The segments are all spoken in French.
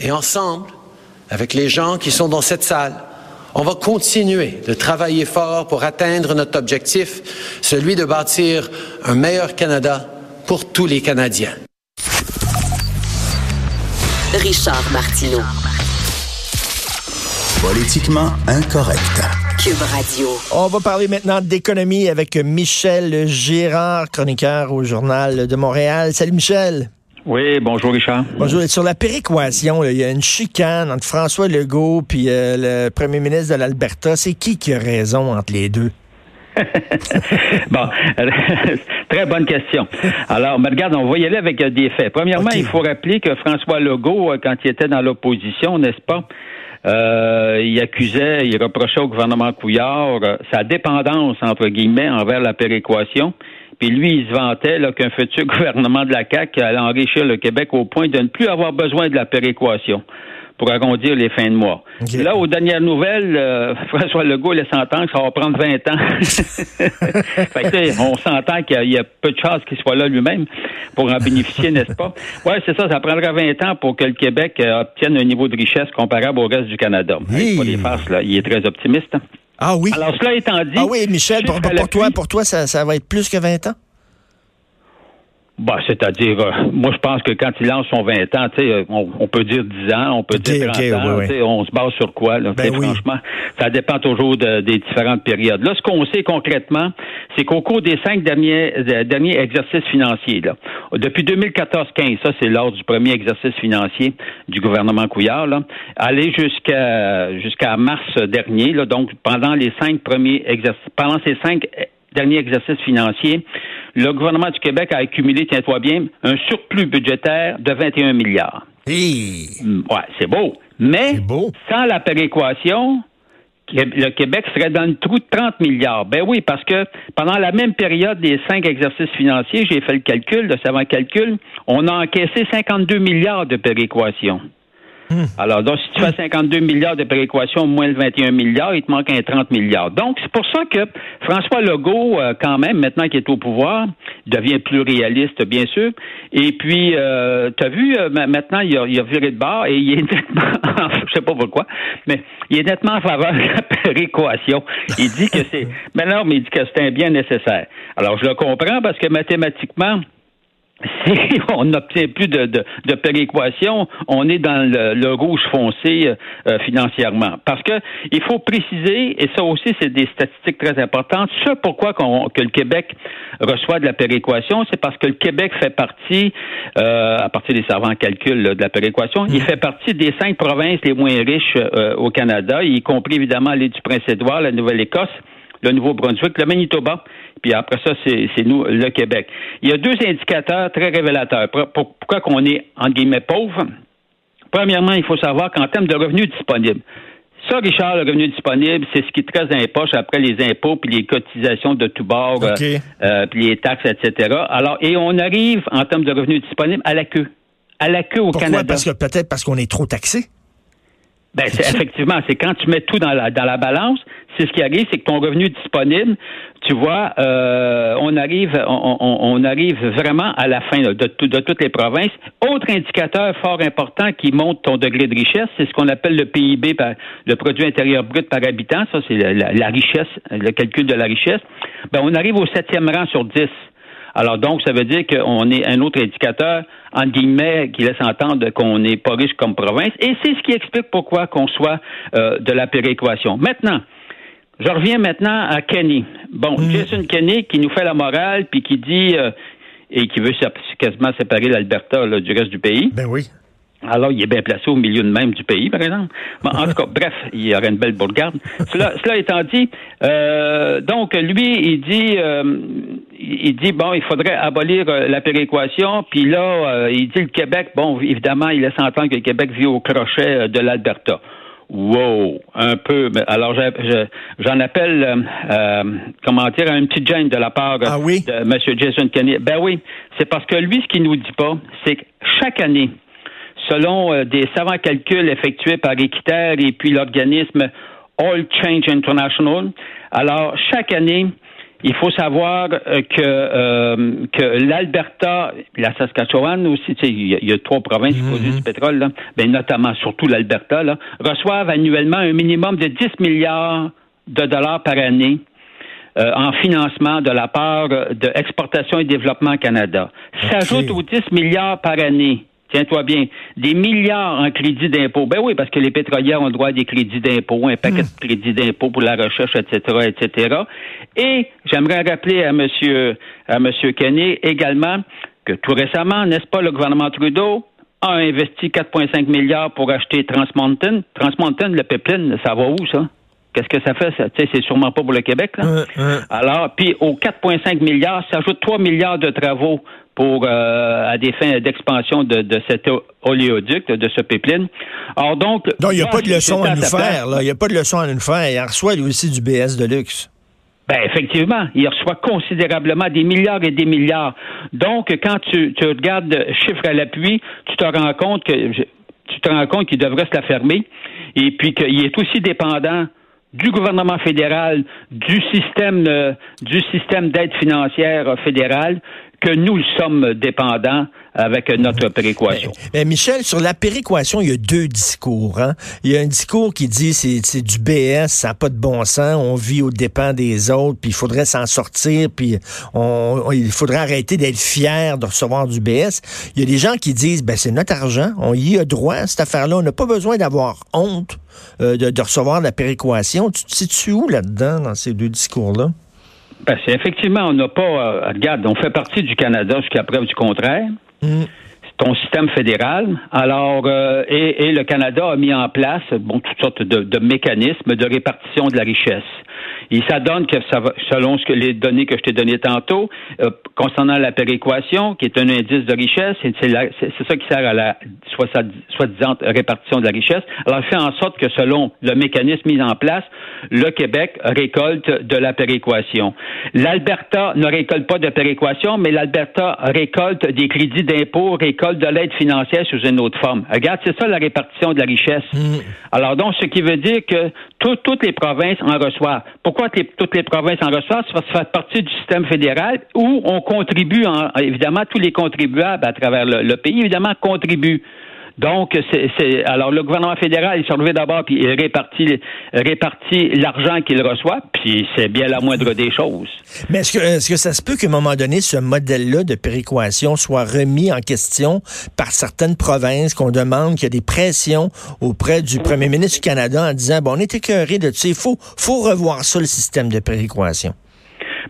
Et ensemble, avec les gens qui sont dans cette salle, on va continuer de travailler fort pour atteindre notre objectif, celui de bâtir un meilleur Canada pour tous les Canadiens. Richard Martineau. Politiquement incorrect. Cube Radio. On va parler maintenant d'économie avec Michel Girard, chroniqueur au Journal de Montréal. Salut Michel. Oui, bonjour Richard. Bonjour. Sur la péréquation, il y a une chicane entre François Legault et euh, le premier ministre de l'Alberta. C'est qui qui a raison entre les deux? bon, très bonne question. Alors, mais regarde, on va y aller avec euh, des faits. Premièrement, il faut rappeler que François Legault, euh, quand il était dans l'opposition, n'est-ce pas, euh, il accusait, il reprochait au gouvernement Couillard sa dépendance, entre guillemets, envers la péréquation. Puis lui, il se vantait qu'un futur gouvernement de la CAQ allait enrichir le Québec au point de ne plus avoir besoin de la péréquation pour arrondir les fins de mois. Là, aux dernières nouvelles, euh, François Legault laisse entendre que ça va prendre 20 ans. on s'entend qu'il y, a peu de chances qu'il soit là lui-même pour en bénéficier, n'est-ce pas? Oui, c'est ça, ça prendra 20 ans pour que le Québec euh, obtienne un niveau de richesse comparable au reste du Canada. Oui. Pas les farces, là. Il est très optimiste. Ah oui? Alors, cela étant dit... Ah oui, Michel, pour, toi, pour toi ça, ça va être plus que 20 ans? Bah, c'est-à-dire, euh, moi, je pense que quand il lance son 20 ans, tu sais, euh, on, peut dire 10 ans, on peut dire 30 ans, on se base sur quoi, là, ben franchement, ça dépend toujours des différentes périodes. Là, ce qu'on sait concrètement, c'est qu'au cours des cinq derniers, derniers exercices financiers, là, depuis 2014-15, ça, c'est lors du premier exercice financier du gouvernement Couillard, là, aller jusqu'à jusqu'à mars dernier, là, donc pendant les cinq premiers exercices, pendant ces cinq derniers exercices financiers, le gouvernement du Québec a accumulé, tiens-toi bien, un surplus budgétaire de 21 milliards. Mm, ouais, c'est beau. Mais sans la péréquation, le Québec serait dans le trou de 30 milliards. Ben oui, parce que pendant la même période des cinq exercices financiers, j'ai fait le calcul, le savant calcul, on a encaissé 52 milliards de péréquation. Hmm. Alors, donc, si tu fais 52 milliards de péréquation, moins le 21 milliards, il te manque un 30 milliards. Donc, c'est pour ça que François Legault, euh, quand même, maintenant qu'il est au pouvoir, devient plus réaliste, bien sûr. Et puis, euh, tu as vu, euh, maintenant, il a, il a, viré de bord et il est nettement, je sais pas pourquoi, mais il est nettement en faveur de la péréquation. Il dit que c'est, mais non, mais il dit que c'est un bien nécessaire. Alors, je le comprends parce que mathématiquement, on n'obtient plus de, de, péréquation, on est dans le, rouge foncé euh, financièrement. Parce que il faut préciser, et ça aussi c'est des statistiques très importantes, ce pourquoi que le Québec reçoit de la péréquation, c'est parce que le Québec fait partie, euh, à partir des savants calculs de la péréquation, il mmh. fait partie des cinq provinces les moins riches euh, au Canada, y compris évidemment l'île du Prince-Édouard, la Nouvelle-Écosse, le Nouveau-Brunswick, le Manitoba, puis après ça, c'est nous, le Québec. Il y a deux indicateurs très révélateurs. Pourquoi qu'on est, entre guillemets, pauvre? Premièrement, il faut savoir qu'en termes de revenus disponibles, ça, Richard, le revenu disponible, c'est ce qui te reste dans les poches après les impôts puis les cotisations de tout bord, euh, euh, puis les taxes, etc. Alors, et on arrive, en termes de revenus disponibles, à la queue. À la queue au Canada. Parce que peut-être parce qu'on est trop taxé? Ben, c'est, effectivement, c'est quand tu mets tout dans la, dans la balance, c'est ce qui arrive, c'est que ton revenu disponible, tu vois, euh, on arrive, on, on, arrive vraiment à la fin de, de, toutes les provinces. Autre indicateur fort important qui montre ton degré de richesse, c'est ce qu'on appelle le PIB, par, le produit intérieur brut par habitant. Ça, c'est la, la richesse, le calcul de la richesse. Ben, on arrive au septième rang sur dix. Alors donc, ça veut dire qu'on est un autre indicateur, entre guillemets, qui laisse entendre qu'on n'est pas riche comme province. Et c'est ce qui explique pourquoi qu'on soit euh, de la péréquation. Maintenant, je reviens maintenant à Kenny. Bon, mm. Jason Kenny qui nous fait la morale, puis qui dit, euh, et qui veut quasiment séparer l'Alberta du reste du pays. Ben oui. Alors, il est bien placé au milieu de même du pays, par exemple. en tout cas, bref, il y aurait une belle bourgade. cela, cela étant dit, euh, donc lui, il dit, euh, il dit bon, il faudrait abolir euh, la péréquation. Puis là, il dit le Québec. Bon, évidemment, il laisse entendre que le Québec vit au crochet de l'Alberta. Wow, un peu. Alors, j'en appelle, comment dire, un petit gêne de la part ah de M. Jason Kenney. Ben oui, c'est parce que lui, ce qu'il nous dit pas, c'est que chaque année, selon euh, des savants calculs effectués par Équiterre et puis l'organisme Oil Change International. Alors, chaque année, il faut savoir euh, que, euh, que l'Alberta, la Saskatchewan aussi, il y, a, y, a trois provinces qui produisent du pétrole, là, ben, notamment surtout l'Alberta, reçoivent annuellement un minimum de 10 milliards de dollars par année euh, en financement de la part de Exportation et Développement Canada. S'ajoute aux 10 milliards par année tiens-toi bien, des milliards en crédit d'impôt. Ben oui, parce que les pétrolières ont le droit à des crédits d'impôt, un paquet de crédits d'impôt pour la recherche, etc., etc. Et j'aimerais rappeler à Monsieur, à Monsieur Kenney également que tout récemment, n'est-ce pas, le gouvernement Trudeau a investi 4,5 milliards pour acheter Trans Mountain. Trans Mountain, le pipeline, ça va où, ça? Qu'est-ce que ça fait? Ça? C'est sûrement pas pour le Québec. Là. Alors, puis aux 4,5 milliards s'ajoutent 3 milliards de travaux pour euh, à des fins d'expansion de, de, cet oléoduc, de ce pipeline. Alors donc... Donc, il n'y a pas de leçon à nous faire. Il n'y a pas de leçon à nous faire. Il reçoit lui aussi du BS de luxe. Ben, effectivement, il reçoit considérablement des milliards et des milliards. Donc, quand tu, tu regardes chiffre à l'appui, tu te rends compte que tu te rends compte qu'il devrait se la fermer et puis qu'il est aussi dépendant du gouvernement fédéral, du système euh, du système d'aide financière fédérale, que nous sommes dépendants avec notre péréquation. Mais, Michel, sur la péréquation, il y a deux discours. Hein? Il y a un discours qui dit c'est c'est du BS, ça n'a pas de bon sens, on vit aux dépens des autres, puis il faudrait s'en sortir, puis on, il faudrait arrêter d'être fier de recevoir du BS. Il y a des gens qui disent ben c'est notre argent, on y a droit cette affaire-là, on n'a pas besoin d'avoir honte euh, de, de, recevoir la péréquation. Tu te situes où là-dedans dans ces deux discours-là? Ben, c'est effectivement, on n'a pas. Euh, regarde, on fait partie du Canada jusqu'à preuve du contraire. Mm. C'est ton système fédéral. Alors, euh, et, le Canada a mis en place bon toutes sortes de, de mécanismes de répartition de la richesse. Et ça donne que ça va, selon ce que les données que je t'ai données tantôt, euh, concernant la péréquation, qui est un indice de richesse, c'est ça qui sert à la soi-disant répartition de la richesse. Alors, fait en sorte que selon le mécanisme mis en place, le Québec récolte de la péréquation. L'Alberta ne récolte pas de péréquation, mais l'Alberta récolte des crédits d'impôt, récolte de l'aide financière sous une autre forme. Regarde, c'est ça la répartition de la richesse. Mm. Alors donc, ce qui veut dire que toutes les provinces en reçoivent. Pourquoi toutes les provinces en reçoivent? Ça fait partie du système fédéral où on contribue, évidemment, tous les contribuables à travers le pays, évidemment, contribuent. Donc, c'est, alors le gouvernement fédéral, il s'en revient d'abord, puis il répartit, répartit l'argent qu'il reçoit, puis c'est bien la moindre des choses. Mais est-ce que, est-ce que ça se peut qu'à un moment donné, ce modèle-là de péréquation soit remis en question par certaines provinces, qu'on demande qu'il y a des pressions auprès du premier ministre du Canada en disant, bon, on est écœuré de, tu sais, il faut, faut revoir ça, le système de péréquation?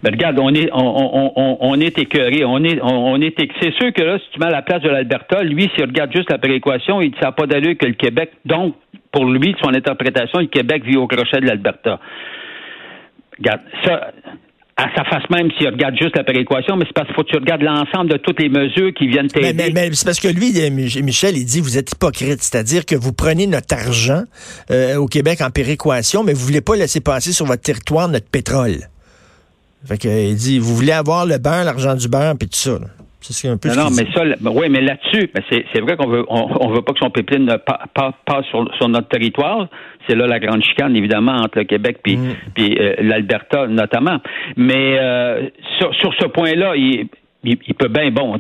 Ben regarde, on est on, on, on est écœuré. On est on, est c'est sûr que là, si tu mets à la place de l'Alberta, lui, s'il regarde juste la péréquation, il ne sait pas d'allure que le Québec. Donc, pour lui, son interprétation, le Québec vit au crochet de l'Alberta. Regarde, ça, à sa face même s'il regarde juste la péréquation, mais c'est parce qu'il faut que tu regardes l'ensemble de toutes les mesures qui viennent t'aider. Mais, mais, c'est parce que lui, Michel, il dit vous êtes hypocrite, c'est-à-dire que vous prenez notre argent euh, au Québec en péréquation, mais vous voulez pas laisser passer sur votre territoire notre pétrole. Fait que, il dit, vous voulez avoir le beurre, l'argent du beurre, puis tout ça. C'est un peu non, non mais ça, oui, mais là-dessus, ben, c'est vrai qu'on veut, on, veut pas que son pipeline passe sur, sur, notre territoire. C'est là la grande chicane, évidemment, entre le Québec puis, mm. puis euh, l'Alberta, notamment. Mais euh, sur, sur ce point-là, il, il, peut bien, bon,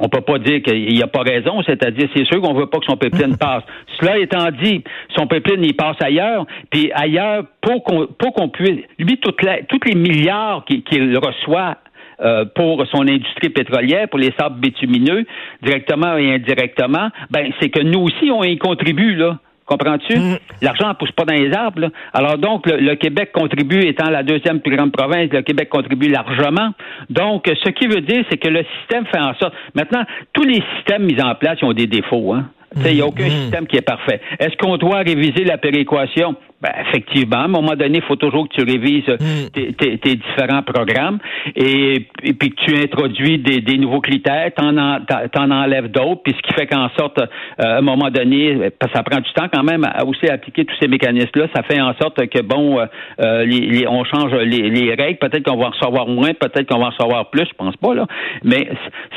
on peut pas dire qu'il n'y a pas raison, c'est-à-dire, c'est sûr qu'on veut pas que son pipeline passe. Cela étant dit, son pipeline, il passe ailleurs, puis ailleurs, pour qu'on, pour qu'on puisse, lui, toutes les, toutes les milliards qu'il reçoit euh, pour son industrie pétrolière, pour les sables bitumineux, directement et indirectement, ben c'est que nous aussi on y contribue là. Comprends-tu? Mm. L'argent ne pousse pas dans les arbres. Alors donc, le, Québec contribue, étant la deuxième plus grande province, le Québec contribue largement. Donc, ce qui veut dire, c'est que le système fait en sorte. Maintenant, tous les systèmes mis en place ont des défauts. Hein? Il n'y a aucun mm. système qui est parfait. Est-ce qu'on doit réviser la péréquation? Ben, effectivement, à un moment donné, il faut toujours que tu révises hmm. tes, différents programmes et, puis que tu introduis des, nouveaux critères, t'en en, en enlèves d'autres, puis ce qui fait qu'en sorte, euh, à un moment donné, ça prend du temps quand même à aussi appliquer tous ces mécanismes-là, ça fait en sorte que, bon, euh, euh, les, on change les, règles, peut-être qu'on va en recevoir moins, peut-être qu'on va en recevoir plus, je pense pas, là. Mais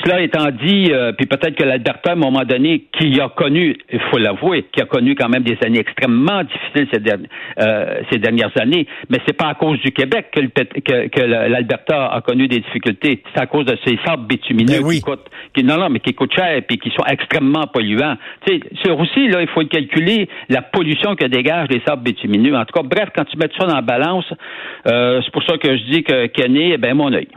cela étant dit, puis peut-être que l'Alberta, à un moment donné, qui a connu, il faut l'avouer, qui a connu quand même des années extrêmement difficiles ces derniers euh, ces dernières années. Mais c'est pas à cause du Québec que, que, que l'Alberta a connu des difficultés. C'est à cause de ces sables bitumineux oui. qui coûtent, qui, non, non, mais qui coûtent cher et qui sont extrêmement polluants. Tu sais, sur aussi, là, il faut calculer la pollution que dégagent les sables bitumineux. En tout cas, bref, quand tu mets ça dans la balance, euh, c'est pour ça que je dis que Kenny, eh ben mon œil.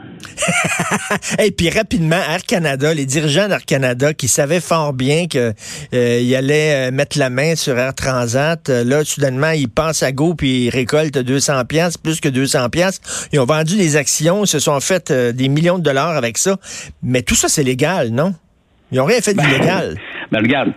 Et puis rapidement, Air Canada, les dirigeants d'Air Canada qui savaient fort bien que euh, il allait euh, mettre la main sur Air Transat, euh, là soudainement ils à go puis ils récoltent 200 pièces, plus que 200 pièces. Ils ont vendu des actions, ils se sont fait euh, des millions de dollars avec ça. Mais tout ça c'est légal, non? Ils ont rien fait d'illégal. Ben regarde,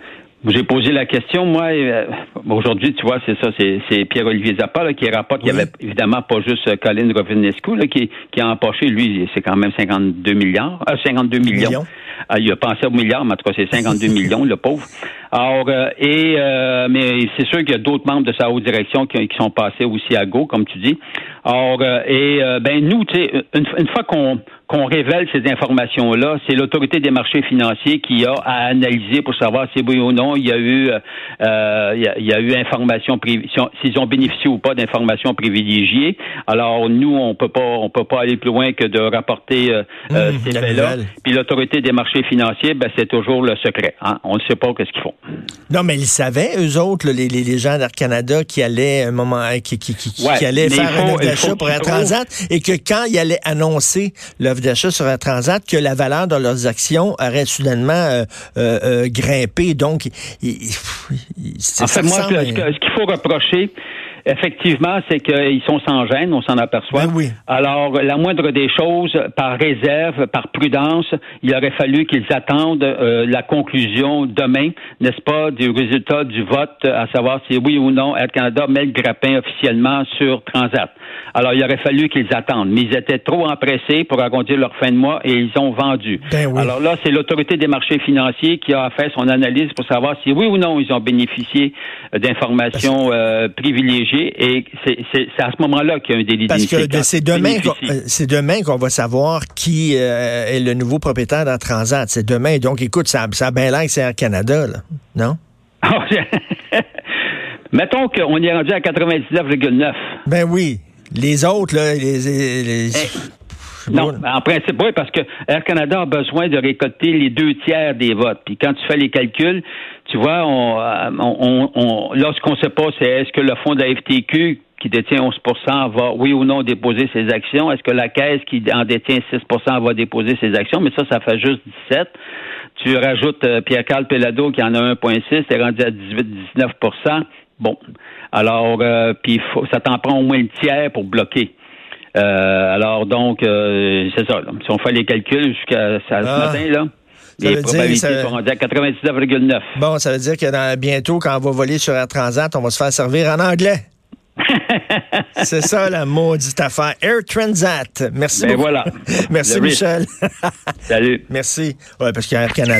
j'ai posé la question, moi, euh, aujourd'hui, tu vois, c'est ça, c'est, Pierre-Olivier Zappa là, qui rapporte qu'il n'y avait évidemment pas juste euh, Colin Rovinescu là, qui, qui a empoché, lui, c'est quand même 52 milliards, euh, 52 millions. Millions. Ah, il a pensé au milliard, mais en tout cas, c'est 52 millions, le pauvre. Alors, euh, et euh, mais c'est sûr qu'il y a d'autres membres de sa haute direction qui, qui sont passés aussi à go, comme tu dis. Alors, euh, et euh, ben nous, tu sais, une, une fois qu'on qu'on révèle ces informations-là, c'est l'autorité des marchés financiers qui a à analyser pour savoir si oui ou non il y a eu euh, il, y a, il y a eu information s'ils ont bénéficié ou pas d'informations privilégiées. Alors nous, on peut pas on peut pas aller plus loin que de rapporter euh, euh, Mmh, ces faits-là. Puis l'autorité des marchés financiers, ben c'est toujours le secret. Hein? On ne sait pas qu'est-ce qu'ils font. Non, mais ils savaient, eux autres, les, les, les gens d'Air Canada, qui allaient un moment, euh, qui, qui, qui, Ouais, qui allaient mais faire faut- un faut pour trouvent- Transat, et que quand ils allaient annoncer d'achat sur Air Transat, que la valeur de leurs actions aurait soudainement euh, euh, euh, grimpé. Donc, il, il- En fait, moi, ce qu'il faut reprocher, effectivement, c'est qu'ils sont sans gêne, on s'en aperçoit. Ben oui. Alors, la moindre des choses, par réserve, par prudence, il aurait fallu qu'ils attendent euh, la conclusion demain, n'est-ce pas, du résultat du vote, à savoir si oui ou non Air Canada met le grappin officiellement sur Transat. Alors, il aurait fallu qu'ils attendent, mais ils étaient trop empressés pour arrondir leur fin de mois et ils ont vendu. Ben oui. Alors là, c'est l'autorité des marchés financiers qui a fait son analyse pour savoir si oui ou non ils ont bénéficié euh, d'informations euh, privilégiées et c'est à ce moment-là qu'il y a un délit Parce que c'est demain, qu'on- bénéficies. c'est demain qu'on va savoir qui euh, est le nouveau propriétaire d'Air Transat. C'est demain. Donc, écoute, ça, ça a bien l'air que c'est Air Canada, là. Non? Mettons qu'on est rendu à 99,9. Ben oui. Les autres, là, les... les- les- Eh, Non, en principe, oui, parce que Air Canada a besoin de récolter les deux tiers des votes. Puis quand tu fais les calculs, tu vois, on, euh, on, on, là, ce qu'on ne sait pas, c'est est-ce que le fonds de la FTQ qui détient 11% va, oui ou non, déposer ses actions? Est-ce que la caisse qui en détient 6% va déposer ses actions? Mais ça, ça fait juste 17. Tu rajoutes euh, Pierre-Carl Pelado qui en a 1,6, c'est rendu à 18-19 Bon. Alors, euh, puis ça t'en prend au moins le tiers pour bloquer. Euh, alors donc, euh, c'est ça. là. Si on fait les calculs jusqu'à ce Ah. matin, là, Ça les veut dire, probabilités ça- sont rendues à 99,9. Bon, ça veut dire que dans- bientôt, quand on va voler sur Air Transat, on va se faire servir en anglais. C'est ça la maudite affaire. Air Transat. Merci Ben beaucoup. voilà. Merci. Michel. Salut. Merci. Ouais, parce qu'Air Canada.